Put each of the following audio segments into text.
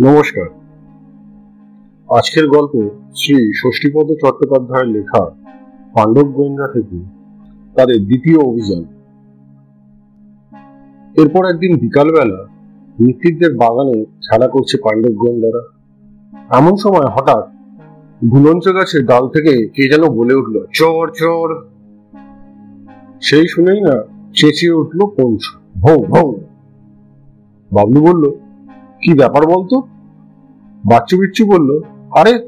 নমস্কার। আজকের গল্প শ্রী ষষ্ঠীপদ চট্টোপাধ্যায়ের লেখা পাণ্ডব গোয়েন্দা থেকে, তাদের দ্বিতীয় অভিযান। এরপর একদিন বিকালবেলা মৃত্যুদের বাগানে খেলা করছে পাণ্ডব গোয়েন্দারা। এমন সময় হঠাৎ গুলঞ্চ গাছের ডাল থেকে কে যেন বলে উঠল, চোর চোর। সেই শুনেই না চেঁচিয়ে উঠল পঞ্চ ভৌ ভৌ। বাবলু বলল কি ব্যাপার বলতো? বাচ্চু বিচ্ছু বলল, আরে,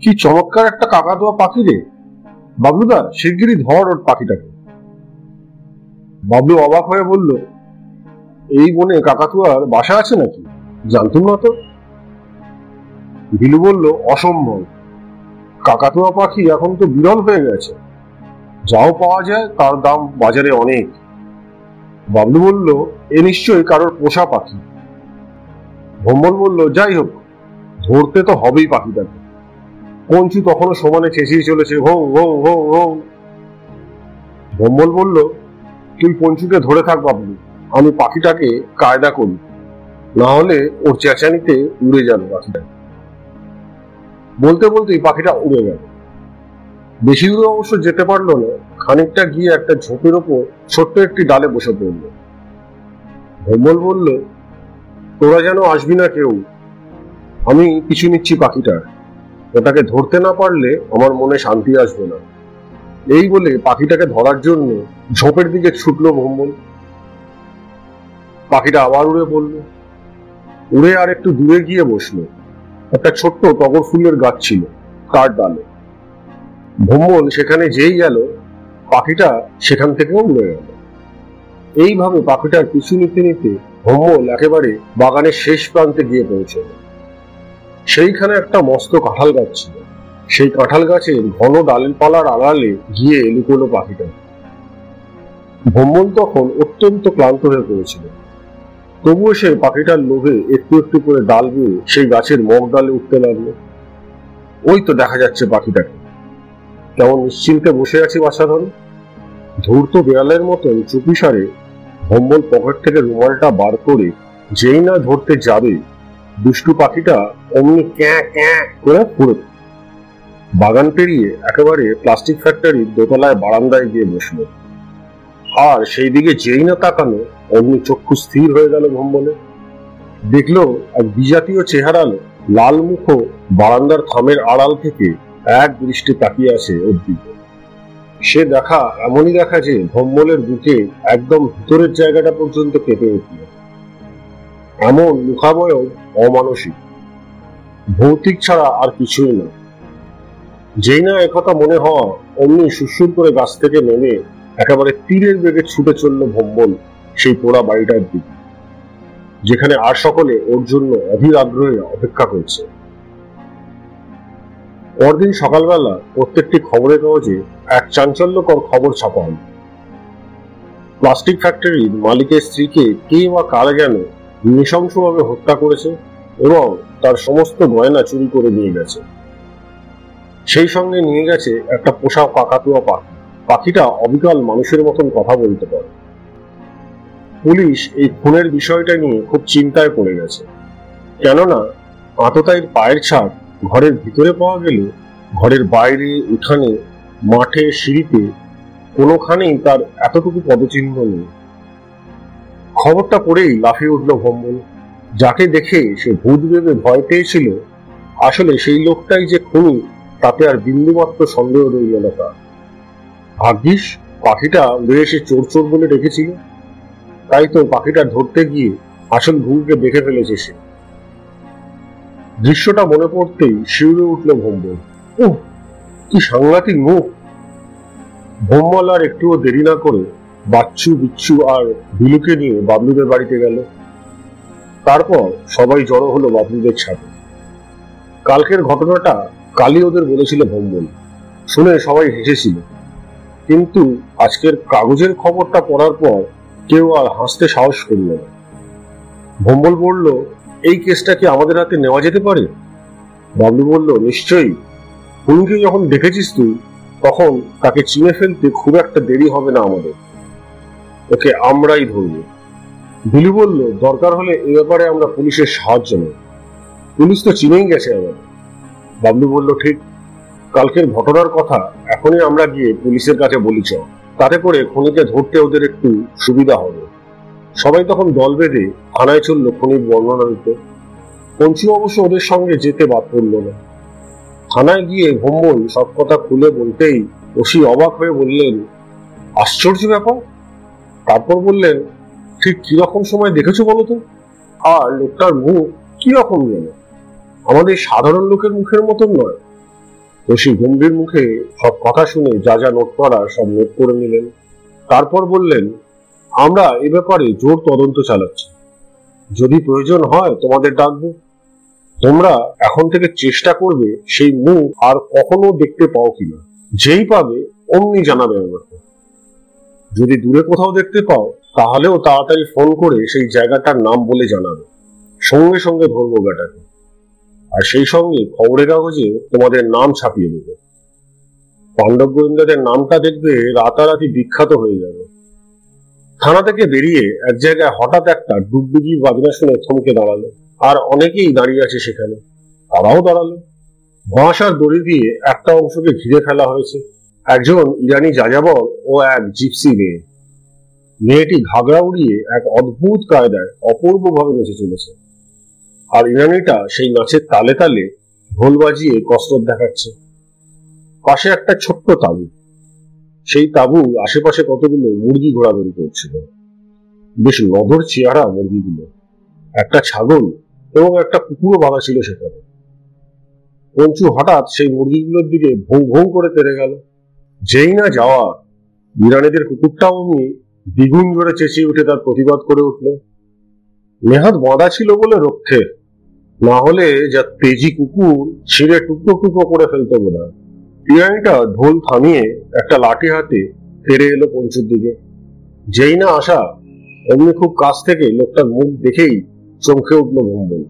কি চমৎকার একটা কাকাতুয়া পাখি রে। বাবলুদা, শিগগিরই ধর ওর পাখিটাকে। বাবলু অবাক হয়ে বলল, এই বনে কাকাতুয়ার বাসা আছে নাকি? জানতুম না তো? ভিলু বলল, অসম্ভব। কাকাতুয়া পাখি এখন তো বিরল হয়ে গেছে। যাও পাওয়া যায়, তার দাম বাজারে অনেক। বাবলু বলল, এ নিশ্চয়ই কারোর পোষা পাখি। ভম্বল বলল, যাই হোক, ধরতে তো হবেই পাখিটাকে। পঞ্চু তখনও সমানে চেঁচিয়ে চলেছে, হৌ হৌ হৌ হৌ। ভম্বল বলল, তুই পঞ্চুকে ধরে থাক বাবলু, আমি পাখিটাকে কায়দা করি। না হলে ওর চেঁচানিতে উড়ে যাবে পাখিটা। বলতে বলতেই পাখিটা উড়ে গেল। বেশি দূরে অবশ্য যেতে পারল না, খানিকটা গিয়ে একটা ঝোপের ওপর ছোট্ট একটি ডালে বসে পড়ল। ভম্বল বলল তোরা যেন আসবি না কেউ। আমি পিছু নিচ্ছি পাখিটার ওটাকে ধরতে না পারলে আমার মনে শান্তি আসবে না। এই বলে পাখিটাকে ধরার জন্য ঝোপের দিকে ছুটলো ভম্বল পাখিটা আবার উড়ে পড়ল। উড়ে আর একটু দূরে গিয়ে বসল। একটা ছোট্ট টগর ফুলের গাছ ছিল তার ডালে। ভম্বল সেখানে যেই গেল, পাখিটা সেখান থেকেও উড়ে গেল। এইভাবে পাখিটার পিছু নিতে নিতে ভম্বল একেবারে বাগানের শেষ প্রান্তে গিয়ে পৌঁছল সেইখানে একটা মস্ত কাঁঠাল গাছ ছিল। সেই কাঁঠাল গাছের ঘন ডালপালার আড়ালে গিয়ে লুকোলো পাখিটা। ভম্বল তখন অত্যন্ত ক্লান্ত হয়ে পড়েছিল। তবুও সে পাখিটার লোভে একটু একটু করে ডাল বেয়ে সেই গাছের মগ ডালে উঠতে লাগল। ওই তো দেখা যাচ্ছে পাখিটাকে। কেমন নিশ্চিন্তে বসে আছে বাসা ধরে ধূর্ত বেড়ালের মতন চুপিসারে ভম্বল পকেট থেকে রুমালটা বার করে যেই না ধরতে যাবে, দুষ্টু পাখিটা অমনি ক্যাঁ ক্যাঁ করে পড়ে বাগান পেরিয়ে একেবারে প্লাস্টিক ফ্যাক্টরির দোতলায় বারান্দায় গিয়ে বসল। আর সেই দিকে যেই না তাকানো অমনি চক্ষু স্থির হয়ে গেল ভম্বলে। দেখল এক বিজাতীয় চেহারালো লাল মুখ বারান্দার থামের আড়াল থেকে এক দৃষ্টি তাকিয়ে আছে ওর দিকে সে দেখা, এমনই দেখা যে ভম্বলের বুকে একদম ভিতরের জায়গাটা পর্যন্ত কেঁপে উঠল। এমন মুখাময় অমানসিক। ভৌতিক ছাড়া আর কিছুই না। যেই না একথা মনে হওয়া অমনি সুসুর করে গাছ থেকে নেমে একেবারে তীরের বেগে ছুটে চলল ভম্বল সেই পোড়া বাড়িটার দিকে, যেখানে আর সকলে ওর জন্য অধীর আগ্রহে অপেক্ষা করছে। পরদিন সকালবেলা প্রত্যেকটি খবরের কাগজে এক চাঞ্চল্যকর খবর ছাপা হল প্লাস্টিক ফ্যাক্টরির মালিকের স্ত্রীকে কে বা কারা যেন নৃশংসভাবে হত্যা করেছে এবং তার সমস্ত গয়না চুরি করে নিয়ে গেছে। সেই সঙ্গে নিয়ে গেছে একটা পোষা কাকাতুয়া পাখি। পাখিটা অবিকাল মানুষের মতন কথা বলতে পারে। পুলিশ এই খুনের বিষয়টা নিয়ে খুব চিন্তায় পড়ে গেছে। কেননা আততায়ীর পায়ের ছাপ ঘরের ভিতরে পাওয়া গেলে ঘরের বাইরে, উঠানে, মাঠে, সিঁড়িতে কোনোখানেই তার এতটুকু পদচিহ্ন নেই। খবরটা পড়েই লাফিয়ে উঠল ভম্বল। যাকে দেখে সে ভূত ভেবে ভয় পেয়েছিল, আসলে সেই লোকটাই যে খুনি, তাতে আর বিন্দুমাত্র সন্দেহ রইল না তার। ভাগ্যিস, পাখিটা উড়ে এসে চোর চোর বলে রেখেছিল তাই তো পাখিটা ধরতে গিয়ে আসল ভুলকে দেখে ফেলেছে সে। দৃশ্যটা মনে পড়তেই শিউরে উঠল ভম্বল। ও কি সাংঘাতিক মুখ। ভম্বল আর একটুও দেরি না করে বাচ্চু বিচ্ছু আর বিলুকে নিয়ে বাবলুদের বাড়িতে গেল। তারপর সবাই জড়ো হলো বাবলুদের ছাদে। কালকের ঘটনাটা কালি ওদের বলেছিল ভম্বল। শুনে সবাই হেসেছিল। কিন্তু আজকের কাগজের খবরটা পড়ার পর কেউ আর হাসতে সাহস করল না। ভম্বল বলল এই কেসটা কি আমাদের হাতে নেওয়া যেতে পারে? বাবলু বলল, নিশ্চয়ই। খুনকে যখন দেখেছিস তুই, তখন তাকে চিনে ফেলতে খুব একটা দেরি হবে না আমাদের। ওকে আমরাই ধরব। বিলু বলল, দরকার হলে এ ব্যাপারে আমরা পুলিশের সাহায্য নেব। পুলিশ তো চিনেই গেছে আমার বাবলু বলল, ঠিক। কালকের ঘটনার কথা এখনই আমরা গিয়ে পুলিশের কাছে বলি চ তাতে করে খনিকে ধরতে ওদের একটু সুবিধা হবে। সবাই তখন দল বেঁধে থানায় চলল খনির বর্ণনা দিতে পঞ্চু অবশ্য ওদের সঙ্গে যেতে বাদ পড়ল না। থানায় গিয়ে ভ্রমণ সব কথা খুলে বলতেই ওসি অবাক হয়ে বললেন, আশ্চর্য ব্যাপার। তারপর বললেন, ঠিক কীরকম সময় দেখেছ বলো তো? আর লোকটার মুখ কীরকম যেন? আমাদের সাধারণ লোকের মুখের মতন নয়। ওসি গম্ভীর মুখে সব কথা শুনে যা যা নোট করা সব নোট করে নিলেন। তারপর বললেন আমরা এ ব্যাপারে জোর তদন্ত চালাচ্ছি। যদি প্রয়োজন হয় তোমাদের ডাকবো। তোমরা এখন থেকে চেষ্টা করবে সেই মুখ আর কখনো দেখতে পাও কিনা। যেই পাবে অমনি জানাবে আমাকে। যদি দূরে কোথাও দেখতে পাও, তাহলেও তাড়াতাড়ি ফোন করে সেই জায়গাটার নাম বলে জানাবে। সঙ্গে সঙ্গে ধরবো বেটাকে আর সেই সঙ্গে খবরের কাগজে তোমাদের নাম ছাপিয়ে দেবে। পাণ্ডব গোয়েন্দাদের নামটা দেখবে রাতারাতি বিখ্যাত হয়ে যাবে। থানা থেকে বেরিয়ে এক জায়গায় হঠাৎ একটা ডুগডুগি বাজনা শুনে থমকে দাঁড়াল। আর অনেকেই দাঁড়িয়ে আছে সেখানে। তারাও দাঁড়াল। বাঁশ আর দড়ি দিয়ে একটা অংশকে ঘিরে ফেলা হয়েছে। একজন ইরানি যাযাবর ও এক জিপসি মেয়ে। মেয়েটি ঘাগড়া উড়িয়ে এক অদ্ভুত কায়দায় অপূর্বভাবে নেচে চলেছে। আর ইরানিটা সেই নাচের তালে তালে ঢোল বাজিয়ে কসরত দেখাচ্ছে। পাশে একটা ছোট্ট তাবু সেই তাবু আশেপাশে কতগুলো মুরগি ঘোরাঘুরি করছিল? বেশ নদর চেহারা মুরগিগুলো। একটা ছাগল এবং একটা কুকুরও বাঁধা ছিল সেখানে। পঞ্চু হঠাৎ সেই মুরগিগুলোর দিকে ভৌ ভৌ করে তেরে গেল। যেই না যাওয়া ইরানিদের কুকুরটাও অমনি দ্বিগুণ জোরে চেঁচিয়ে উঠে তার প্রতিবাদ করে উঠল। নেহাত বাঁধা ছিল বলে রক্ষে। না হলে যা তেজি কুকুর ছিঁড়ে টুকরো টুকরো করে ফেলতো বোধ ইরানিটা ঢোল থামিয়ে একটা লাঠি হাতে ফেরে এলো পঞ্চুর দিকে। যেই না আসা, অমনি খুব কাছ থেকে লোকটার মুখ দেখেই চমকে উঠল ভম্বল।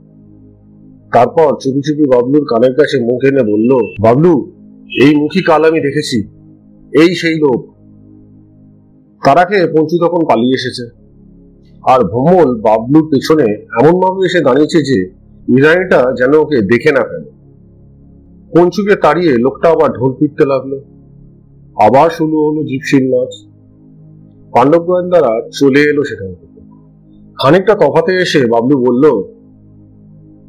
তারপর চুপি চুপি বাবলুর কানের কাছে মুখ এনে বলল, বাবলু, এই মুখী কাল আমি দেখেছি। এই সেই লোক। তারাকে পঞ্চু তখন পালিয়ে এসেছে। আর ভ্রমল বাবলুর পেছনে এমন ভাবে এসে দাঁড়িয়েছে যে ইরানিটা যেন ওকে দেখে না ফেলে। পঞ্চুকে তাড়িয়ে লোকটা আবার ঢোল পিটতে লাগল। আবার শুরু হলো জিপসির নাচ পাণ্ডব গোয়েন্দারা চলে এলো সেখান থেকে। খানিকটা তফাতে এসে বাবলু বলল,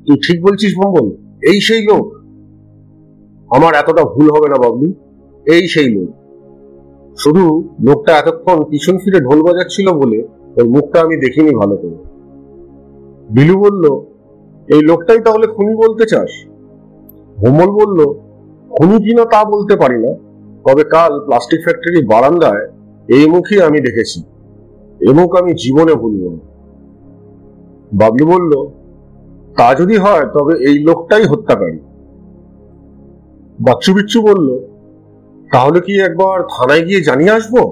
তুই ঠিক বলছিস ভম্বল এই সেই লোক? আমার এতটা ভুল হবে না বাবলু, এই সেই লোক। শুধু লোকটা এতক্ষণ পিছন ফিরে ঢোল বাজাচ্ছিল বলে ওর মুখটা আমি দেখিনি ভালো করে। বিলু বলল, এই লোকটাই তাহলে খুনি বলতে চাস? ভোমল বলল খুনি কিনা তা বলতে পারি না। তবে কাল প্লাস্টিক ফ্যাক্টরি বারান্দায় এই মুখই আমি দেখেছি। এ মুখ আমি জীবনে ভুলব না। বাবলু বলল, তা যদি হয়, তবে এই লোকটাই হত্যাকারী। বাচ্চু বিচ্ছু বলল, তাহলে কি একবার থানায় গিয়ে জানিয়ে আসব?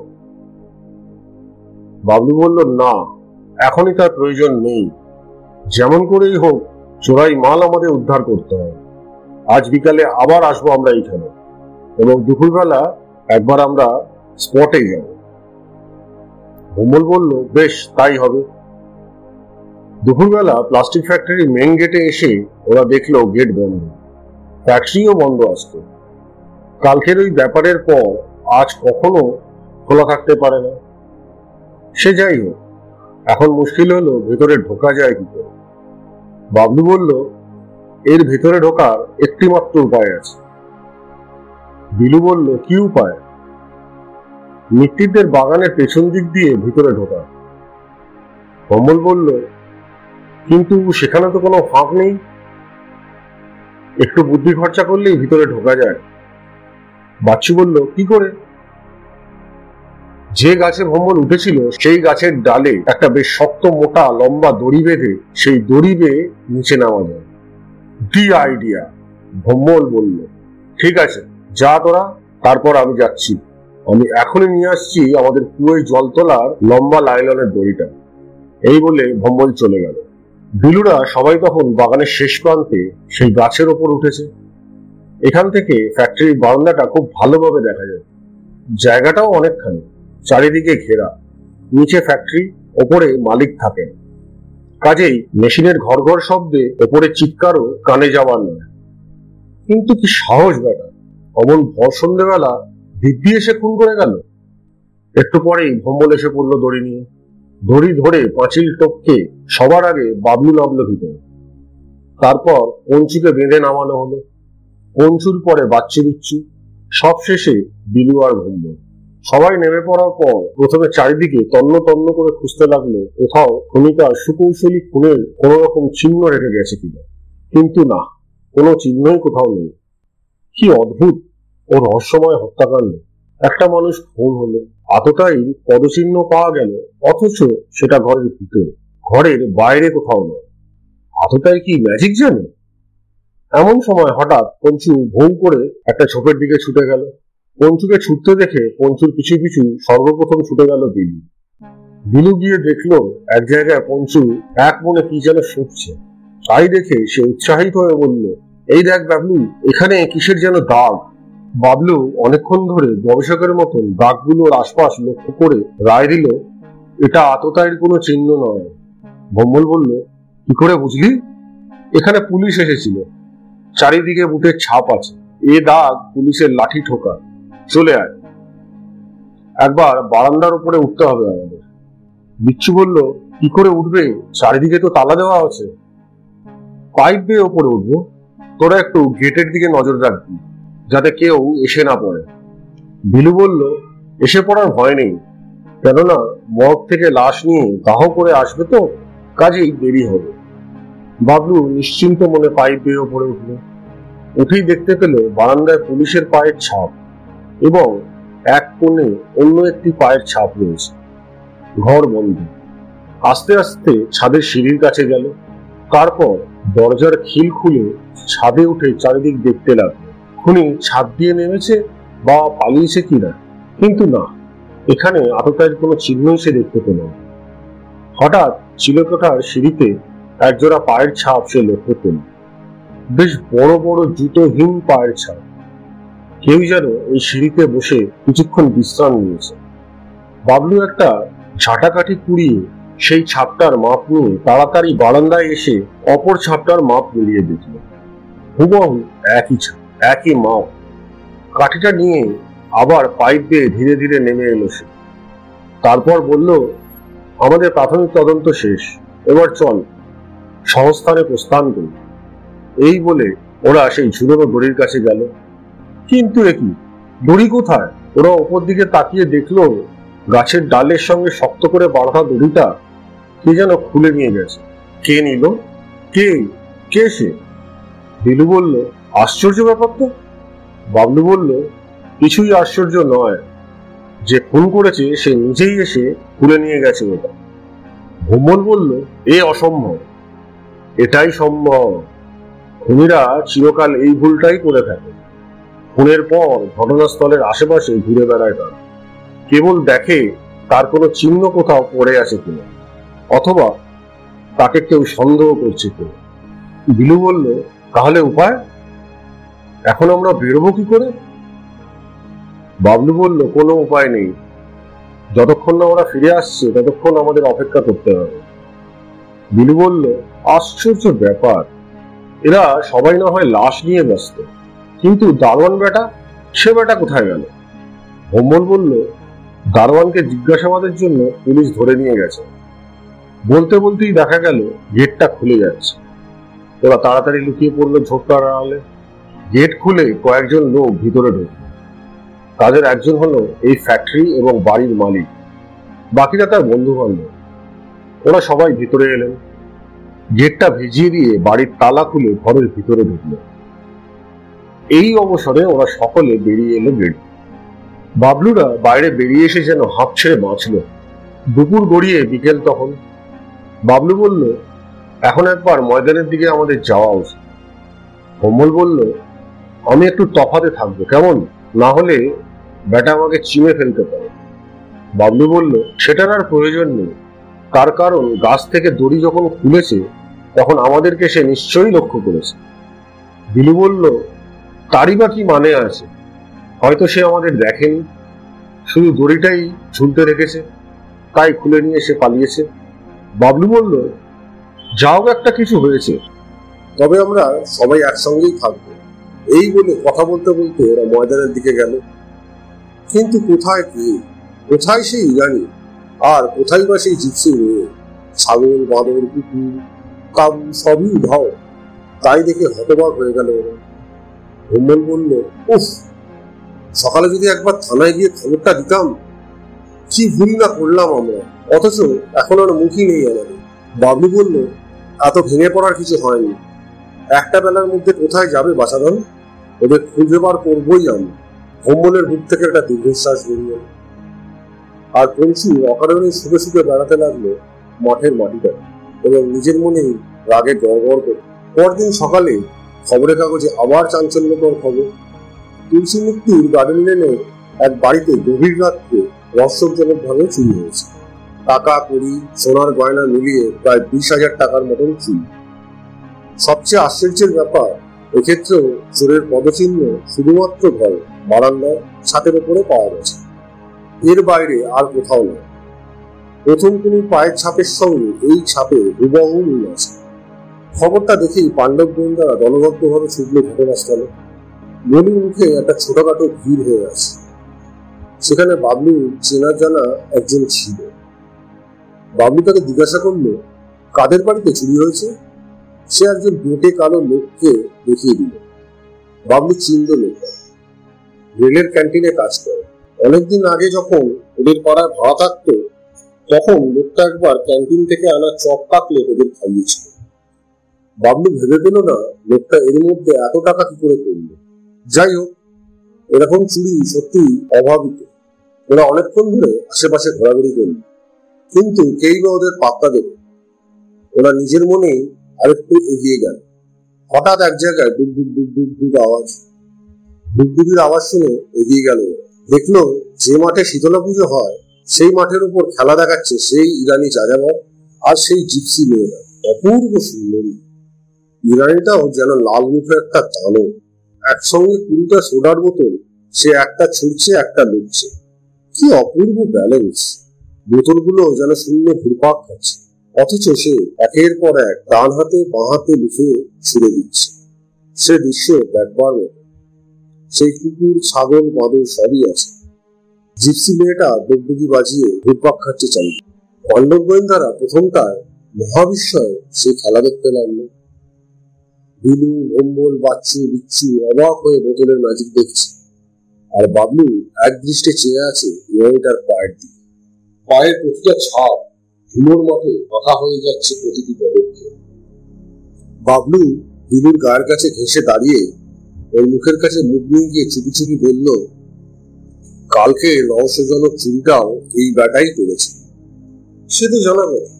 বাবলু বলল, না, এখনই তার প্রয়োজন নেই। যেমন করেই হোক, চোরাই মাল আমাদের উদ্ধার করতে হবে। আজ বিকালে আবার আসব আমরা এইখানে। এবং দুপুরবেলা একবার আমরা স্পটে যাব। ভোমল বলল, বেশ, তাই হবে। দুপুরবেলা প্লাস্টিক ফ্যাক্টরি মেন গেটে এসে ওরা দেখল গেট বন্ধ। ফ্যাক্টরিও বন্ধ আসতো কালকের ওই ব্যাপারের পর আজ কখনো খোলা থাকতে পারে না। সে যাই হোক, এখন মুশকিল হলো ভেতরে ঢোকা যায় কি করে। বাবলু বলল এর ভেতরে ঢোকার একটি মাত্র উপায় আছে। বিলু বলল, কি উপায়? মিত্তিরদের বাগানের পেছন দিক দিয়ে ভিতরে ঢোকা। কমল বলল, কিন্তু সেখানে তো কোনো ফাঁক নেই। একটু বুদ্ধি খরচা করলেই ভিতরে ঢোকা যায়। বাচ্চু বলল, কি করে? যে গাছে ভ্রমণ উঠেছিল, সেই গাছের ডালে একটা বেশ শক্ত মোটা লম্বা দড়ি বেঁধে সেই দড়ি বেয়ে নিচে নামা যায় দি আইডিয়া ভ্রমল বলল, ঠিক আছে, যা তোরা, তারপর আমি যাচ্ছি। আমি এখনই নিয়ে আসছি আমাদের কুয়োয় জল তোলার লম্বা লাইলনের দড়িটা। এই বলে ভম্বল চলে গেল। বিলুরা সবাই তখন বাগানের শেষ প্রান্তে সেই গাছের ওপর উঠেছে। এখান থেকে ফ্যাক্টরির বারান্দাটা খুব ভালোভাবে দেখা যায়। জায়গাটাও অনেকখানি, চারিদিকে ঘেরা। নিচে ফ্যাক্টরি ওপরে মালিক থাকেন। কাজেই মেশিনের ঘর ঘর শব্দে ওপরে চিৎকারও কানে যাওয়ার নয়। কিন্তু কি সাহস বেটা অমন ভর সন্ধ্যেবেলা দিব্যি এসে খুন করে গেল। একটু পরেই ভম্বল এসে পড়ল দড়ি নিয়ে। দড়ি ধরে পাঁচিল টপকে সবার আগে বাবলু নামলো ভিতরে। তারপর পঞ্চুকে বেঁধে নামানো হলো। পঞ্চুর পরে বাচ্চু বিচ্ছু সব শেষে বিলু আর ভম্বল। সবাই নেমে পড়ার পর প্রথমে চারিদিকে তন্ন তন্ন করে খুঁজতে লাগল কোথাও খনিকার সুকৌশলী খুনের কোন রকম চিহ্ন রেখে গেছে কিনা। কিন্তু না, কোনো চিহ্নই কোথাও নেই। কি অদ্ভুত ও রহস্যময় হত্যাকাণ্ড। একটা মানুষ খুন হলো। এতটাই পদচিহ্ন পাওয়া গেল, অথচ সেটা ঘরের ভিতরে, ঘরের বাইরে কোথাও নয়। এতটাই কি ম্যাজিক জানে? এমন সময় হঠাৎ পঞ্চু ভৌ করে একটা ছোপের দিকে ছুটে গেল। পঞ্চুকে ছুটতে দেখে পঞ্চুর পিছু পিছু সর্বপ্রথম ছুটে গেল বিলু। বিলু গিয়ে দেখল এক জায়গায় পঞ্চু এক মনে কি যেন শুটছে তাই দেখে সে উৎসাহিত হয়ে বলল, এই দেখ বাবলু, এখানে কিসের যেন দাগ? বাবলু অনেকক্ষণ ধরে গবেষকের মতন দাগগুলোর আশপাশ লক্ষ্য করে রায় দিল, এটা আততায়ের কোনো চিহ্ন নয়। ভম্বল বলল, কি করে বুঝলি? এখানে পুলিশ এসেছিল। চারিদিকে বুটের ছাপ আছে। এ দাগ পুলিশের লাঠি ঠোকা চলে আয়। একবার বারান্দার উপরে উঠতে হবে আমাদের। বিচ্ছু বলল, কি করে উঠবে? চারিদিকে তো তালা দেওয়া আছে। পাইপ বেয়ে ওপরে উঠবো। তোরা একটু গেটের দিকে নজর রাখবি, যাতে কেউ এসে না পড়ে। বিলু বলল, এসে পড়ার ভয় নেই। কেননা মগ থেকে লাশ নিয়ে দাহ করে আসবে তো, কাজেই দেরি হবে। বাবলু নিশ্চিন্ত মনে পাইপ বেয়ে ওপরে উঠল। উঠেই দেখতে পেল বারান্দায় পুলিশের পায়ের ছাপ। এবং এক কোণে অন্য একটি পায়ের ছাপ রয়েছে। ঘর বন্ধ। আস্তে আস্তে ছাদের সিঁড়ির কাছে গেল। তারপর দরজার খিল খুলে ছাদে উঠে চারিদিক দেখতে লাগল। খুনি ছাদ দিয়ে নেমেছে বা পালিয়েছে কিনা? কিন্তু না, এখানে আততায়ের কোনো চিহ্নই সে দেখতে পেল হঠাৎ চিলকোঠার সিঁড়িতে একজোড়া পায়ের ছাপ সে লক্ষ্য করল। বেশ বড় বড় জুতোহীন পায়ের ছাপ। কেউ যেন এই সিঁড়িতে বসে কিছুক্ষণ বিশ্রাম নিয়েছে। বাবলু একটা ঝাঁটাকাঠি কুড়িয়ে সেই ছাপটার মাপ নিয়ে তাড়াতাড়ি বারান্দায় এসে অপর ছাপটার মাপ মিলিয়ে দেখল হুবহু একই ছাপ, একই মাপ। কাঠিটা নিয়ে আবার পাইপ দিয়ে ধীরে ধীরে নেমে এলো সে। তারপর বলল, আমাদের প্রাথমিক তদন্ত শেষ, এবার চল, সংস্থানে প্রস্থান করি। এই বলে ওরা সেই ঝুলনো দড়ির কাছে গেল। কিন্তু একই দড়ি কোথায়? ওরা ওপর দিকে তাকিয়ে দেখল, গাছের ডালের সঙ্গে শক্ত করে বাঁধা দড়িটা কে যেন খুলে নিয়ে গেছে। কে নিল? কে? কে সে? দিলু বলল, আশ্চর্য ব্যাপার তো বাবলু বলল, কিছুই আশ্চর্য নয়। যে খুন করেছে, সে নিজেই এসে খুলে নিয়ে গেছে ওটা। ভ্রমণ বলল, এ অসম্ভব। এটাই সম্ভব। খুনিরা চিরকাল এই ভুলটাই করে থাকে। খুনের পর ঘটনাস্থলের আশেপাশে ঘুরে বেড়ায় তারা। কেবল দেখে তার কোনো চিহ্ন কোথাও পড়ে আছে কিনা, অথবা তাকে কেউ সন্দেহ করছে কিনা। বিলু বলল, তাহলে উপায়? এখন আমরা বেরোবো কি করে? বাবলু বলল, কোনো উপায় নেই। যতক্ষণ না ওরা ফিরে আসছে, ততক্ষণ আমাদের অপেক্ষা করতে হবে। বিলু বলল, আশ্চর্য ব্যাপার। এরা সবাই না হয় লাশ নিয়ে ব্যস্ত। কিন্তু দারোয়ান বেটা, সে বেটা কোথায় গেল? ভম্বল বলল, দারোয়ানকে জিজ্ঞাসাবাদের জন্য পুলিশ ধরে নিয়ে গেছে। বলতে বলতেই দেখা গেল, গেটটা খুলে যাচ্ছে। ওরা তাড়াতাড়ি লুকিয়ে পড়ল ঝোপটার আড়ালে। গেট খুলে কয়েকজন লোক ভিতরে ঢুকল। তাদের একজন হলো এই ফ্যাক্টরি এবং বাড়ির মালিক। বাকিরা তার বন্ধু বান্ধব ওরা সবাই ভিতরে এলেন। গেটটা ভিজিয়ে দিয়ে বাড়ির তালা খুলে ঘরের ভিতরে ঢুকল। এই অবসরে ওরা সকলে বেরিয়ে এলো গেট বাবলুরা বাইরে বেরিয়ে এসে যেন হাঁপ ছেড়ে বাঁচল। দুপুর গড়িয়ে বিকেল তখন। বাবলু বলল, এখন একবার ময়দানের দিকে আমাদের যাওয়া উচিত। কম্বল বলল, আমি একটু তফাতে থাকব, কেমন? না হলে ব্যাটা আমাকে চিমে ফেলতে পারে। বাবলু বলল, সেটার আর প্রয়োজন নেই। তার কারণ গাছ থেকে দড়ি যখন খুলেছে, তখন আমাদেরকে সে নিশ্চয়ই লক্ষ্য করেছে। বিলু বলল তারই বা কি মানে আছে? হয়তো সে আমাদের দেখেনি। শুধু দড়িটাই ঝুলতে রেখেছে, তাই খুলে নিয়ে সে পালিয়েছে। বাবলু বলল যা হোক একটা কিছু হয়েছে। তবে আমরা সবাই একসঙ্গেই থাকব। এই বলে কথা বলতে বলতে ওরা ময়দানের দিকে গেল। কিন্তু কোথায় কি? কোথায় সেই ইরানি? আর কোথায় বা সেই জিপসি মেয়ে? ছাগল, বাঁদর, কুকুর কাবু সবই উধাও। তাই দেখে হতবাক হয়ে গেল ওরা। ভ্রমণ বলল, উফ, সকালে যদি একবার থানায় গিয়ে খবরটা দিতাম, কি ভুল না করলাম আমরা। অথচ এখন আর মুখই নেই আমাদের। বাবলু বলল এত ভেঙে পড়ার কিছু হয়নি। একটা বেলার মধ্যে কোথায় যাবে বাসাধন ওদের খুঁজে বার করবোই আমি। ভ্রমণের বুক থেকে একটা দীর্ঘশ্বাস বেরিয়ে আর পঞ্চু অকারণে শুকে শুকে বেড়াতে লাগল মাঠের মাটিটা এবং নিজের মনেই রাগে গড় করে। পরদিন সকালে খবরের কাগজে আবার চাঞ্চল্যকর খবর। তুলসী মুক্তির গার্ডেন লেনের এক বাড়িতে গভীর রাত্রে রহস্যজনক ভাবে চুরি হয়েছে। টাকা, কড়ি, সোনার গয়না মিলিয়ে প্রায় বিশ হাজার টাকার মতন চুরি। সবচেয়ে আশ্চর্যের ব্যাপার, এক্ষেত্রেও চোরের পদচিহ্ন শুধুমাত্র ঘরে বারান্দায় ছাতের উপরে পাওয়া গেছে। এর বাইরে আর কোথাও নয়। প্রথম কোনো পায়ের ছাপের সঙ্গে এই ছাপে হুবহু মিল আছে। খবরটা দেখেই পাণ্ডব গোয়েন্দারা দলবদ্ধভাবে ছুটল ঘটনাস্থলে। মনির মুখে একটা ছোটখাটো ভিড় হয়ে আছে সেখানে বাবলু চেনা জানা একজন ছিল। বাবলু তাকে জিজ্ঞাসা করল, কাদের বাড়িতে চুরি হয়েছে? সে একজন বেটে কালো লোককে দেখিয়ে দিল। বাবলু চিনল লোক রেলের ক্যান্টিনে কাজ করে। অনেকদিন আগে যখন ওদের পাড়ায় ভাড়া থাকতো, তখন লোকটা একবার ক্যান্টিন থেকে আনা চপ কাটলে ওদের খাইয়েছিল। বাবলু ভেবে পেল না, লোকটা এর মধ্যে এত টাকা কি করে করল? যাই হোক, এরকম চুরি সত্যি অভাবিত। ওরা অনেকক্ষণ ধরে আশেপাশে ঘোরাঘুরি করল। কিন্তু কেই বা ওদের পাত্তা দেবে? ওরা নিজের মনেই আরেকটু এগিয়ে গেল। হঠাৎ এক জায়গায় ডুব ডুব ডুব ডুব ডুব আওয়াজ। ডুবডুবির আওয়াজ শুনে এগিয়ে গেল দেখল যে মাঠে শীতলা পুজো হয়, সেই মাঠের উপর খেলা দেখাচ্ছে সেই ইরানি যাযাবর আর সেই জিপসি মেয়েরা। অপূর্ব সুন্দরী। ইরানিটাও যেন লাল মুখে একটা দানব। একসঙ্গে কুড়িটা সোডার বোতল, সে একটা ছুটছে একটা লুটছে। কি অপূর্ব ব্যালেন্স বোতলগুলো যেন শূন্য ঘুরপাক খাচ্ছে। অথচ সে একের পর এক ডান হাতে, বাঁ হাতে লুফে ছুড়ে দিচ্ছে। সে দৃশ্য দেখবার সেই কুকুর, ছাগল বাঁদর সবই আছে। জিপসি মেয়েটা ডুগডুগি বাজিয়ে ঘুরপাক খাচ্ছে চাই পাণ্ডব গোয়েন্দারা প্রথমটায় মহাবিস্ময়ে সেই খেলা দেখতে লাগল। বিলু ভম্বল বাচ্চু, বিচ্ছু অবাক হয়ে বোতলের ম্যাজিক দেখছে। আর বাবলু এক দৃষ্টে চেয়ে আছে মেয়েটার পায়ের দিকে। পায়ের প্রতিটা ছাপ ধুলোর মাঠে আঁকা হয়ে যাচ্ছে প্রতিটি পদক্ষেপ। বাবলু বিলুর গায়ের কাছে ঘেসে দাঁড়িয়ে ওর মুখের কাছে মুখ নিয়ে গিয়ে চুপি চুপি বলল, কালকে রহস্যজনক চুরিটাও এই ব্যাটাই করেছে। সে তো জানা কথা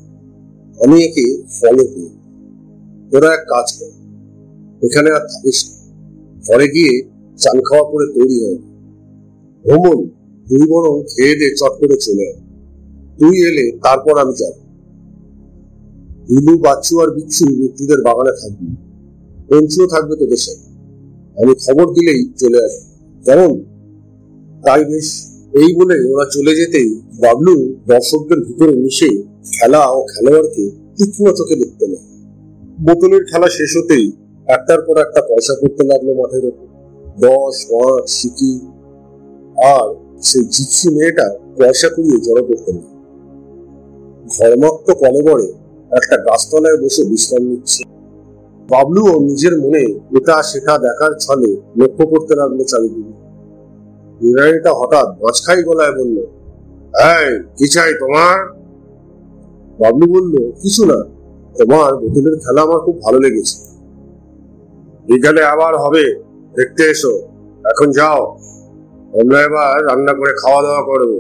আমি একে ফলো করি। ওরা এক কাজ কর। এখানে আর থাকিস ঘরে গিয়ে চান খাওয়া করে তৈরি হয় ভ্রমণ, তুই বরং খেয়ে দে, চট করে চলে আয়। তুই এলে তারপর আমি যাব। ইলু, বাচ্চু আর বিচ্ছু ব্যক্তিদের বাগানে থাকবি। পঞ্চুও থাকবে তোদের সাথে। আমি খবর দিলেই চলে আসবে। কেমন? তাই বেশ। এই বলে ওরা চলে যেতেই বাবলু দর্শকদের ভিতরে মিশে খেলা ও খেলোয়াড়কে তীক্ষ্ণ চোখে দেখতে নেয় বোতলের খেলা শেষ হতেই একটার পর একটা পয়সা করতে লাগল মাঠের ওপর। দশ, পাঁচ সিটি আর সেই জিপসি মেয়েটা পয়সা কুড়িয়ে জড়ো করতে না ঘরমাক্ত কলেবরে একটা গাছতলায় বসে বিশ্রাম নিচ্ছে। বাবলুও নিজের মনে এটা সেটা দেখার ছলে লক্ষ্য করতে লাগল চারিদিকে। বিরিয়ানিটা হঠাৎ মাছখাই গলায় বলল, এই, কি চাই তোমার? বাবলু বলল, কিছু না। তোমার বোতলের খেলা আমার খুব ভালো লেগেছে। বিকালে আবার হবে, দেখতে এসো। এখন যাও। আমরা এবার রান্না করে খাওয়া দাওয়া করব।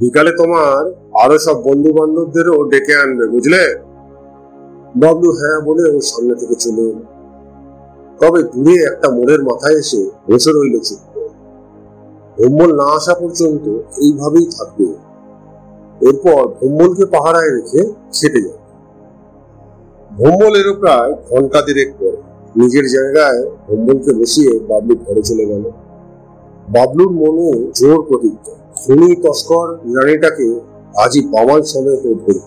বিকালে তোমার আরও সব বন্ধু বান্ধবদেরও ডেকে আনবে, বুঝলে? বাবলু হ্যাঁ বলে ওর সামনে থেকে চলে এলো। তবে দূরে একটা মোড়ের মাথায় এসে বসে রইল ভম্বল না আসা পর্যন্ত এইভাবেই থাকবে। এরপর ভম্বলকে পাহারায় রেখে খেতে যাবে। ভম্বল এরও প্রায় ঘণ্টা দেড়েক পর। নিজের জায়গায় ভম্বলকে বসিয়ে বাবলু ঘরে চলে গেল। বাবলুর মনে জোর প্রতিজ্ঞা। খুনি তস্কর রানীটাকে আজই বামাল সমেত ধরে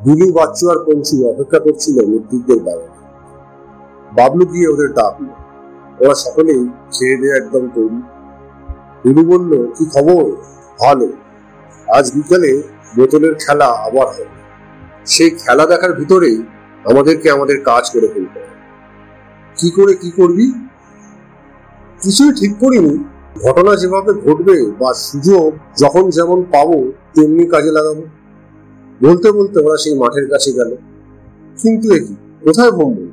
বিলু বাচ্চু আর পঞ্চু অপেক্ষা করছিল মৃত্যুদের বাবা বাবলু গিয়ে ওদের ডাকল ওরা সকলেই ছেড়ে দিয়ে একদম তৈরি। বিলু বলল, কি খবর? ভালো। আজ বিকালে বোতলের খেলা আবার হবে। সেই খেলা দেখার ভিতরেই আমাদেরকে আমাদের কাজ করে ফেলতে হবে। কি করে কি করবি? কিছুই ঠিক করিনি। ঘটনা যেভাবে ঘটবে বা সুযোগ যখন যেমন পাবো, তেমনি কাজে লাগাবো। বলতে বলতে ওরা সেই মাঠের কাছে গেল। কিন্তু একই কোথায় ভ্রমণ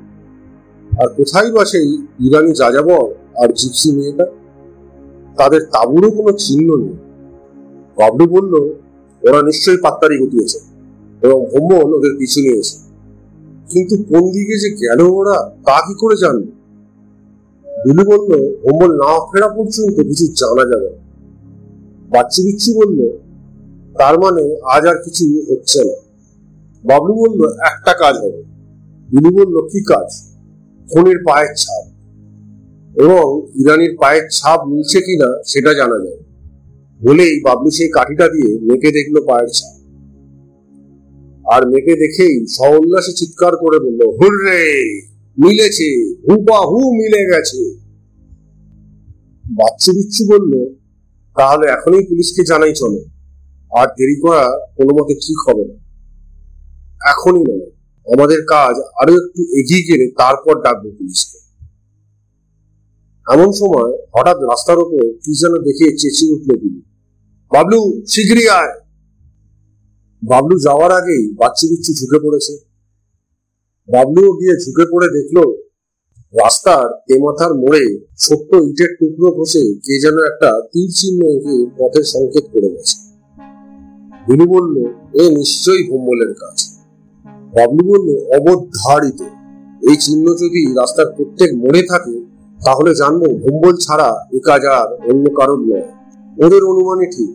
আর কোথায় বা সেই ইরানি যাযাবর আর জিপসি মেয়েটা? তাদের তাবুরও কোনো চিহ্ন নেই। বাবলু বলল, ওরা নিশ্চয়ই পাত্তারি ঘটিয়েছে এবং ভ্রমণ ওদের পিছু নিয়েছে। কিন্তু কোন দিকে যে গেল ওরা, তা কি করে জানবে? বিলু বলল ভ্রমণ না ফেরা পর্যন্ত কিছু জানা যাবে বাচ্চু বিচ্ছু বলল, তার মানে আজ আর কিছু হচ্ছে না। বাবলু বলল, একটা কাজ হবে। বিলু বলল, কি কাজ? ফোনের পায়ের ছাপ। এবং ইরানির পায়ের ছাপ মিলছে কিনা সেটা জানা যায় বলেই বাবলু সেই কাঠিটা দিয়ে মেকে দেখল পায়ের ছাপ। আর মেকে দেখেই সউল্লাসে চিৎকার করে বলল, হুররে! মিলেছে, হুবাহু মিলে গেছে। বাচ্চু বিচ্ছু বলল, তাহলে এখনই পুলিশকে জানাই চলো, আর দেরি করা কোনো মতে ঠিক হবে না। এখনই নয়, আমাদের কাজ আরও একটু এগিয়ে গেলে তারপর ডাকবো পুলিশকে। এমন সময় হঠাৎ রাস্তার ওপর কি যেন দেখে চেঁচিয়ে উঠল বিলু বাবলু শীঘ্রই আয়। বাবলু যাওয়ার আগেই বাচ্চি বিচ্ছু ঝুঁকে পড়েছে। বাবলুও গিয়ে ঝুঁকে পড়ে দেখল রাস্তার তেমাথার মোড়ে ছোট্ট ইটের টুকরো ঘষে কে যেন একটা তীর চিহ্ন এঁকে পথের সংকেত করে গেছে। বিনু বলল, এ নিশ্চয়ই ভোম্বলের কাজ। বাবলু বলল, অবধারিত। এই চিহ্ন যদি রাস্তার প্রত্যেক মোড়ে থাকে, তাহলে জানব ভোম্বল ছাড়া এ কাজ আর অন্য কারণ নয়। ওদের অনুমানে ঠিক।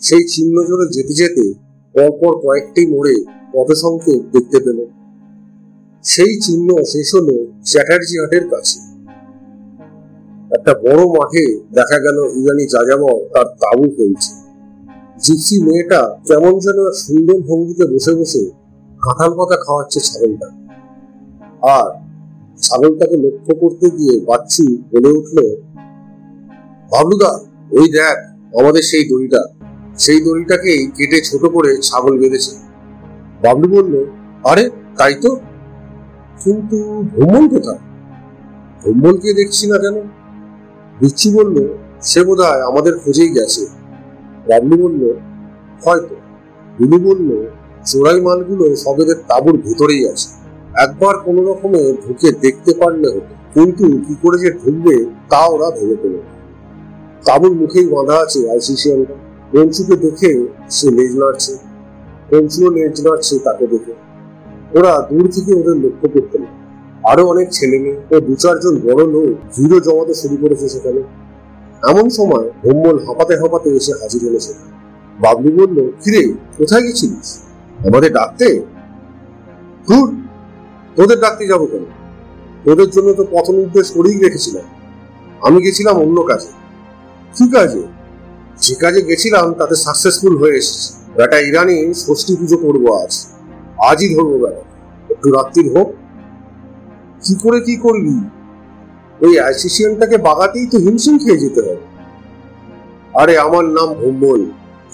সেই চিহ্ন জোরে যেতে যেতে পরপর কয়েকটি মোড়ে পথসংকেত দেখতে পেল। সেই চিহ্ন শেষ হলো চ্যাটার্জি হাটের কাছে। একটা বড় মাঠে দেখা গেল ইরানি যাযাবর তার তাবু ফেলছে জিপসি মেয়েটা কেমন যেন সুন্দর ভঙ্গিতে বসে বসে কাঁঠাল পাতা খাওয়াচ্ছে ছাগলটা। আর ছাগলটাকে লক্ষ্য করতে গিয়ে বাচ্চু বলে উঠল, বাবলুদা ওই দেখ আমাদের সেই দড়িটা। সেই দড়িটাকেই কেটে ছোট করে ছাগল বেঁধেছে। বাবলু বলল, আরে, তাই তো। কিন্তু ভ্রমণ কোথায়? ভ্রমণকে দেখছি না কেন? বিচ্ছু বলল, সে বোধ আমাদের খোঁজেই গেছে। বাবলু বলল, হয়তো। বিলু বলল, চোরাই মালগুলো সবেদের তাবুর ভেতরেই আছে। একবার কোন রকমে ঢুকে দেখতে পারলে হতো। কিন্তু কি করে যে ঢুকবে তা ওরা ভেবে পেল তাবুর মুখেই বাঁধা আছে আইসিসিএনটা পঞ্চুকে দেখে সে লেজ নাড়ছে। পঞ্চুও লেজ নাড়ছে তাকে দেখে। ওরা দূর থেকে ওদের লক্ষ্য করতে না আরও অনেক ছেলে মেয়ে ও দু চারজন বড় লোক ভিড়ও জমাতে শুরু করেছে সেখানে। এমন সময় ভোম্বল হাঁপাতে হাঁপাতে এসে হাজির সেখানে। বাবলু বলল, কিরে, কোথায় গেছিলিস? আমাদের ডাকতে? ঘুর তোদের ডাকতে যাব কেন? তোদের জন্য তো পথ নির্দেশ করেই রেখেছিলাম। আমি গেছিলাম অন্য কাজে। কি কাজে? যে কাজে গেছিলাম, তাতে সাকসেসফুল হয়ে এসেছি। বেটা ইরানি ষষ্ঠী পুজো করব আজ। আজই ধরবো বেটা। একটু রাত্রির হোক। কি করে কি করবি? ওই আইসিসিএনটাকে বাগাতেই তো হিমশিম খেয়ে যেতে হবে। আরে, আমার নাম ভোম্বল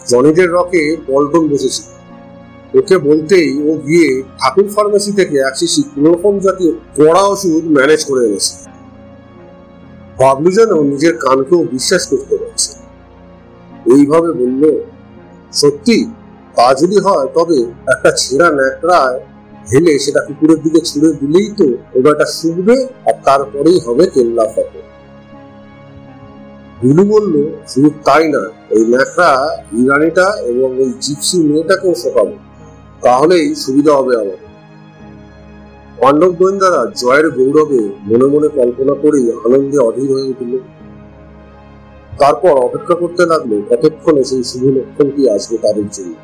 জনিদের রকে পল্টন বসেছি। ওকে বলতেই ও গিয়ে ঠাকুর ফার্মেসি থেকে এক শিশি ক্লোরোফর্ম জাতীয় কড়া ওষুধ ম্যানেজ করে এনেছে। বাবলু যেন নিজের কানকেও বিশ্বাস করতে পারছে। এইভাবে বলল, সত্যি? তা যদি হয়, তবে একটা ছেঁড়া ন্যাকড়ায় ঢেলে সেটা কুকুরের দিকে ছুড়ে দিলেই তো ওটা শুকবে আর তারপরেই হবে কেল্লা ফটো বিলু বলল, শুধু তাই না ওই ন্যাকড়া ইরানিটা এবং ওই জিপসি মেয়েটাকেও শোকাবো। তাহলেই সুবিধা হবে আমার। পাণ্ডব গোয়েন্দারা জয়ের গৌরবে মনে মনে কল্পনা করেই আনন্দে অধীর হয়ে উঠল। তারপর অপেক্ষা করতে লাগল কতক্ষণে সেই শুভ লক্ষণটি আসবে তাদের জন্য।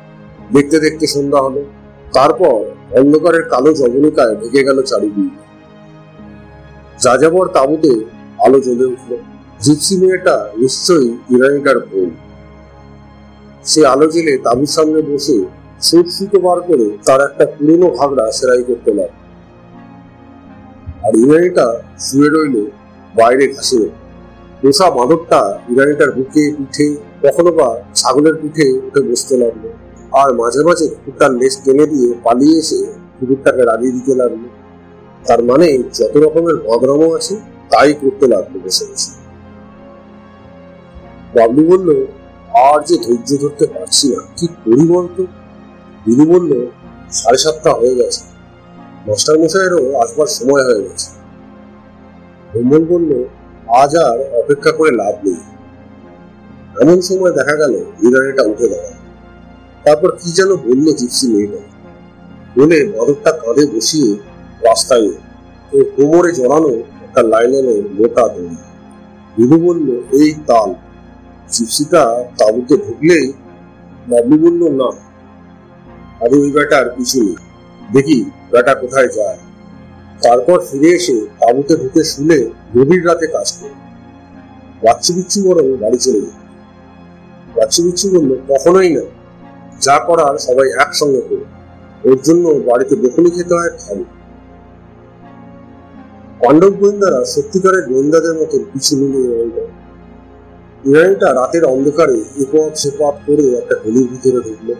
দেখতে দেখতে সন্ধ্যা হলো। তারপর অন্ধকারের কালো জবনিকায় ঢেকে গেল চারিদিক। যাযাবর তাবুতে আলো জ্বলে উঠল। জিপসি মেয়েটা নিশ্চয়ই ইরানিটার বউ সে আলো জেলে তাবুর সামনে বসে সুট সুতো বার করে তার একটা পুরনো ঘাগড়া সেলাই করতে লাগল। আর ইরানিটা শুয়ে রইল বাইরে ঘাসে। পোষা বাঁদরটা ইরানিটার বুকে পিঠে কখনো বা ছাগলের পিঠে উঠে বসতে লাগল। আর মাঝে মাঝে কুকুরটার লেজ টেনে দিয়ে পালিয়ে এসে কুকুরটাকে রাগিয়ে দিতে লাগল। তার মানে যত রকমের বদরাম আছে, তাই করতে লাগল বসে বসে। বাবলু বলল, আর যে ধৈর্য ধরতে পারছি না, কি করি বলতো? দিদি বলল, সাড়ে সাতটা হয়ে গেছে। মাস্টার মশাইয়েরও আসবার সময় হয়ে গেছে। ভ্রমণ বলল আজ আর অপেক্ষা করে লাভ নেই। এমন সময় দেখা গেল ইরানিটা উঠে দাঁড়ায়। তারপর কি যেন বলল জিপসি মেয়েটা। বলে মাদকটা কাঁধে বসিয়ে রাস্তায় ও কোমরে জড়ানো একটা লাইনের মোটা দড়ি। বিধু বলল, এই তাল। জিপসিটা তাবুতে ঢুকলেই বাবলু বলল, না, আরে ওই বেটার পিছু নেই দেখি, বেটা কোথায় যায়? তারপর ফিরে এসে তাবুতে ঢুকে শুলে গভীর রাতে কাজ করে। বাচ্চু বিচ্ছু বরং বাড়ি চলে গেল বাচ্চু বিচ্ছু বলল, কখনোই না। যা করার সবাই একসঙ্গে করে। ওর জন্য বাড়িতে বকুনি খেতে হয়, খাব। পাণ্ডব গোয়েন্দারা সত্যিকারের গোয়েন্দাদের মতো পিছু রইল ইরানিটা রাতের অন্ধকারে এপথ সেপথ করে একটা গলির ভিতরে ঢুকলো।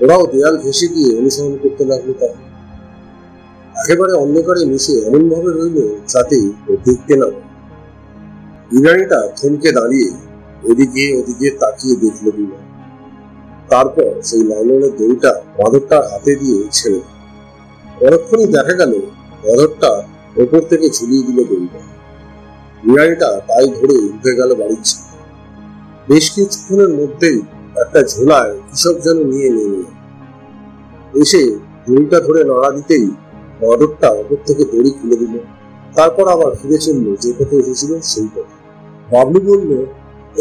ওরাও দেয়াল ঘেসে গিয়ে অনুসরণ করতে লাগল তাকে। একেবারে অন্ধকারে মিশে এমন ভাবে রইল যাতে ও দেখতে না ইরানিটা থমকে দাঁড়িয়ে এদিকে ওদিকে তাকিয়ে দেখল বিমান তারপর সেই লাইনের দড়িটা মাদকটার হাতে দিয়ে ছেড়ে পরক্ষণই দেখা গেল মাদকটা ওপর থেকে ঝুলিয়ে দিল দড়িটা। বিড়ালিটা তাই ধরে উঠে গেল বাড়ির ছাদে। বেশ কিছুক্ষণের মধ্যেই একটা ঝোলায় কৃষক যেন নিয়ে নেমে এসে দড়িটা ধরে নাড়া দিতেই মাদকটা ওপর থেকে দড়ি খুলে দিল। তারপর আবার ফিরে চলল যে পথে এসেছিল সেই পথে। বাবলু বলল,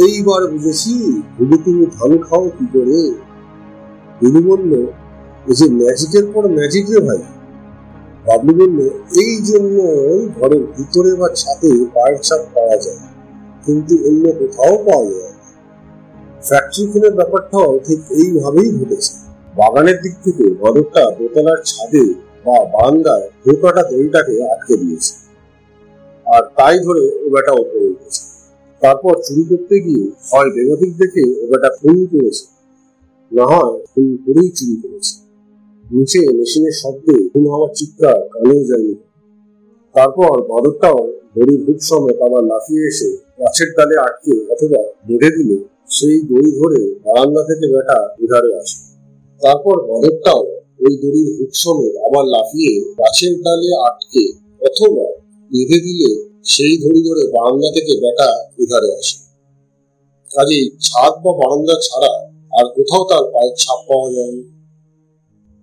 এইবার বুঝেছি, ভুলু তুমি ধান খাও কি করে? বিনু বলল, এই যে ম্যাজিকের পর ম্যাজিক রে ভাই। বাবলু বলল, এই জন্য ঘরের ভিতরে বা ছাদে পায়ের ছাপ পাওয়া যায়, কিন্তু অন্য কোথাও পাওয়া যায়। ফ্যাক্টরি খুনের ব্যাপারটাও ঠিক এইভাবেই ঘটেছে। বাগানের দিক থেকে মাদকটা দোতলার ছাদে বা বারান্দায় ঢোকাটা দড়িটাকে আটকে দিয়েছে। আর তাই ধরে ও বেটা ওপরে উঠেছে। তারপর চুরি করতে গিয়ে হয় বেগতিক দেখে ও বেটা খুন করেছে। না হয় খুন করেই চুরি করেছে। নিচে মেশিনের শব্দে খুন হওয়ার চিৎকার কানেও যায়নি। তারপর বাদরটাও দড়ির হুক সমেত আবার লাফিয়ে এসে গাছের ডালে আটকে অথবা বেঁধে দিলে সেই দড়ি ধরে বারান্দা থেকে বেটা উধারে আসে। তারপর বাদরটাও ওই দড়ির সমেত আবার লাফিয়ে গাছের ডালে আটকে অথবা বেঁধে দিলে সেই দড়ি ধরে বারান্দা থেকে বেটা উধারে আসে। কাজেই ছাদ বা বারান্দা ছাড়া আর কোথাও তার পায়ের ছাপ পাওয়া যায়নি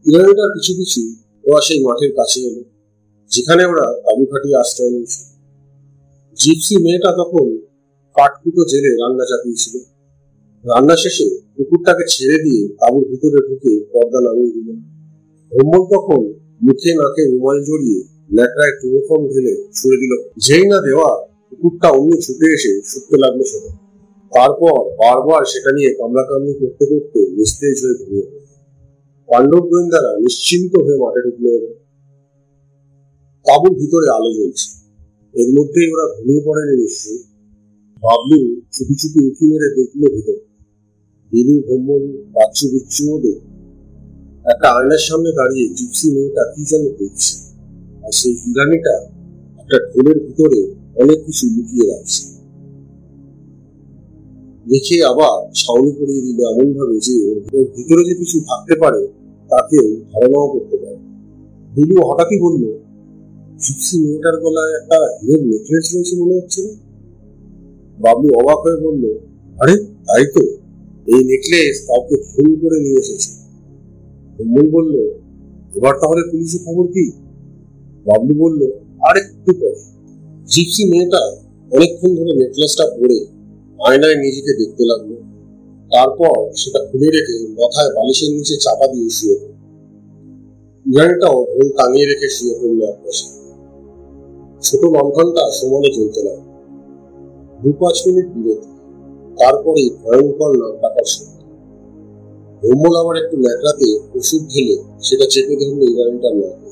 ইরানিটার কিছু কিছু ওরা সেই মাঠের কাছে এলো, যেখানে ওরা তাবু খাটিয়ে আশ্রয় নিয়েছিল। জিপসি মেয়েটা তখন কাঠকুটো জেলে রান্না চাপিয়েছিল। রান্না শেষে কুকুরটাকে ছেড়ে দিয়ে তাবুর ভিতরে ঢুকে পর্দা নামিয়ে দিল। ভ্রমণ তখন মুখে নাকে রুমাল জড়িয়ে ল্যাকড়ায় ক্লোরোফর্ম ঢেলে ছুড়ে দিল। যেই না দেওয়া, কুকুরটা অমনি ছুটে এসে ছুটতে লাগল সেটা তারপর বারবার সেটা নিয়ে কামড়াকামড়ি করতে করতে নিস্তেজ হয়ে ঘুমিয়ে পাণ্ডব গোয়েন্দারা নিশ্চিন্ত হয়ে মাঠে ঢুকলো। তাঁবুর ভিতরে আলো জ্বলছে। এর মধ্যেই ওরা ঘুমিয়ে পড়েনি নিশ্চয়ই। বাবলু চুপি চুপি উঁকি মেরে দেখল ভিতরে। বিলু ভ্রমণ বাচ্চু বিচ্ছু ওদের একটা আয়নার সামনে দাঁড়িয়ে জিপসি মেয়েটা কি যেন দেখছে? আর সেই ইরানিটা একটা ঢোলের ভিতরে অনেক কিছু লুকিয়ে রাখছে। দেখে আবার ছাউনি করিয়ে দিল এমন ভাবে যে ওর ভিতরে যে কিছু থাকতে পারে, তাকেও ধারণাও করতে পারে। বিলু হঠাৎই বলল জিপসি মেয়েটার গলায় একটা হিরের নেকলেস রয়েছে মনে হচ্ছে না?" বাবলু অবাক হয়ে বলল, আরে, তাই তো। এই নেকলেস কাউকে ফোন করে নিয়ে এসেছে। ভ্রমণ বলল, এবার তাহলে পুলিশে খবর কি? বাবলু বলল, আর একটু পরে জিপসি মেয়েটা অনেকক্ষণ ধরে নেকলেসটা পরে আয়নায় নিজেকে দেখতে লাগল। তারপর সেটা খুলে রেখে মাথায় বালিশের নিচে চাপা দিয়ে শুয়ে পড়ল। ইরানিটাও ঢোল টাঙিয়ে রেখে শুয়ে পড়ল এক পাশে ছোট লণ্ঠনটা সমানে জ্বলতে লাগল। দু পাঁচ মিনিট বিরতি। তারপরে ভয়ঙ্কর ডাকার শব্দ ভোম্বল আবার একটু ন্যাকড়াতে ওষুধ ঢেলে সেটা চেপে ধরলো ইরানিটার নাকে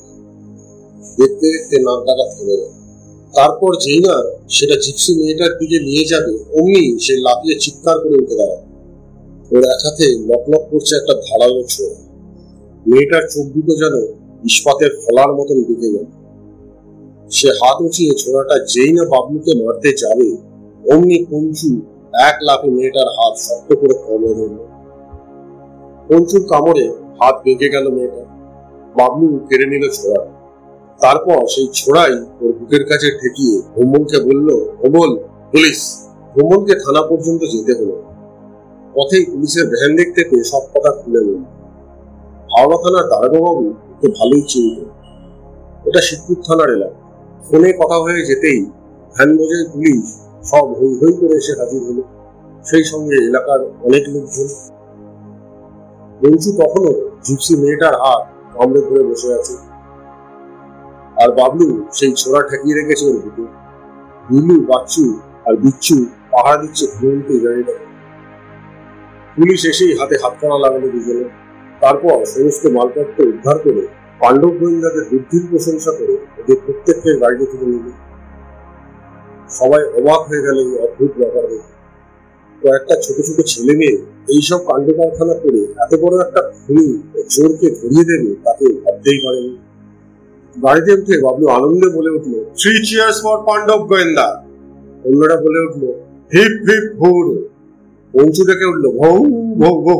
দেখতে দেখতে নাক ডাকা থেমে গেল তারপর যেই না সেটা জিপসি মেয়েটার দিকে নিয়ে যাবে, অমনি সে লাফিয়ে চিৎকার করে উঠে দাঁড়ায়। ওর এক হাতে লকলক করছে একটা ধারালো ছোঁয়া। মেয়েটার চোখ দুটো যেন ইস্পাতের ফলার মতন ঢুকে গেল সে হাত উঁচিয়ে ছোড়াটা যেই না বাবলুকে মারতে যাবে, অমনি পঞ্চু এক লাফে মেয়েটার হাত শক্ত করে কমে ধরল। পঞ্চুর কামড়ে হাত বেঁকে গেল মেয়েটা। বাবলু কেড়ে নিল ছোড়া তারপর সেই ছোড়াই ওর বুকের কাছে ঠেকিয়ে ভ্রমণকে বলল ওবল পুলিশ ভ্রমণকে থানা পর্যন্ত যেতে হলো। পথেই পুলিশের ভ্যান দেখতে পেয়ে সব কথা খুলে বলল হাওড়া থানার দারোগাবাবু ওকে ভালোই চিনত। এটা শিবপুর থানার এলাকা। ফোনে কথা হয়ে যেতেই ভ্যান বোঝাই পুলিশ সব হই হই করে এসে হাজির হলো। সেই সঙ্গে এলাকার অনেক লোকজন মঞ্চু তখনও জিপসি মেয়েটার হাত কামড়ে ধরে বসে আছে। আর বাবলু সেই ছোড়া ঠেকিয়ে রেখেছে ওর বিলু বাচ্চু আর বিচ্ছু পাহাড় দিচ্ছে ঘুমন্ত গাড়িটা পুলিশ এসেই হাতে হাত করা লাগালো দুজনে। তারপর সমস্ত মালপত্র উদ্ধার করে পাণ্ডব গোয়েন্দাদের বুদ্ধির প্রশংসা করে ওদের প্রত্যেকের গাড়িতে তুলে নিল। সবাই অবাক হয়ে গেল এই অদ্ভুত ব্যাপার। দেখে কয়েকটা ছোট ছোট ছেলে মেয়ে এইসব কাণ্ড কারখানা করে এত বড় একটা খুনি জোরকে চোরকে ধরিয়ে দেবে তাকে ভাবতেই পারেনি। বাড়িতে উঠে বাবলু আনন্দে বলে উঠল থ্রি চিয়ার্স ফর পাণ্ডব গোয়েন্দা অন্যরা বলে উঠল হিপ হিপ ভোর পঞ্চু ডেকে উঠল ভৌ ভৌ ভৌ।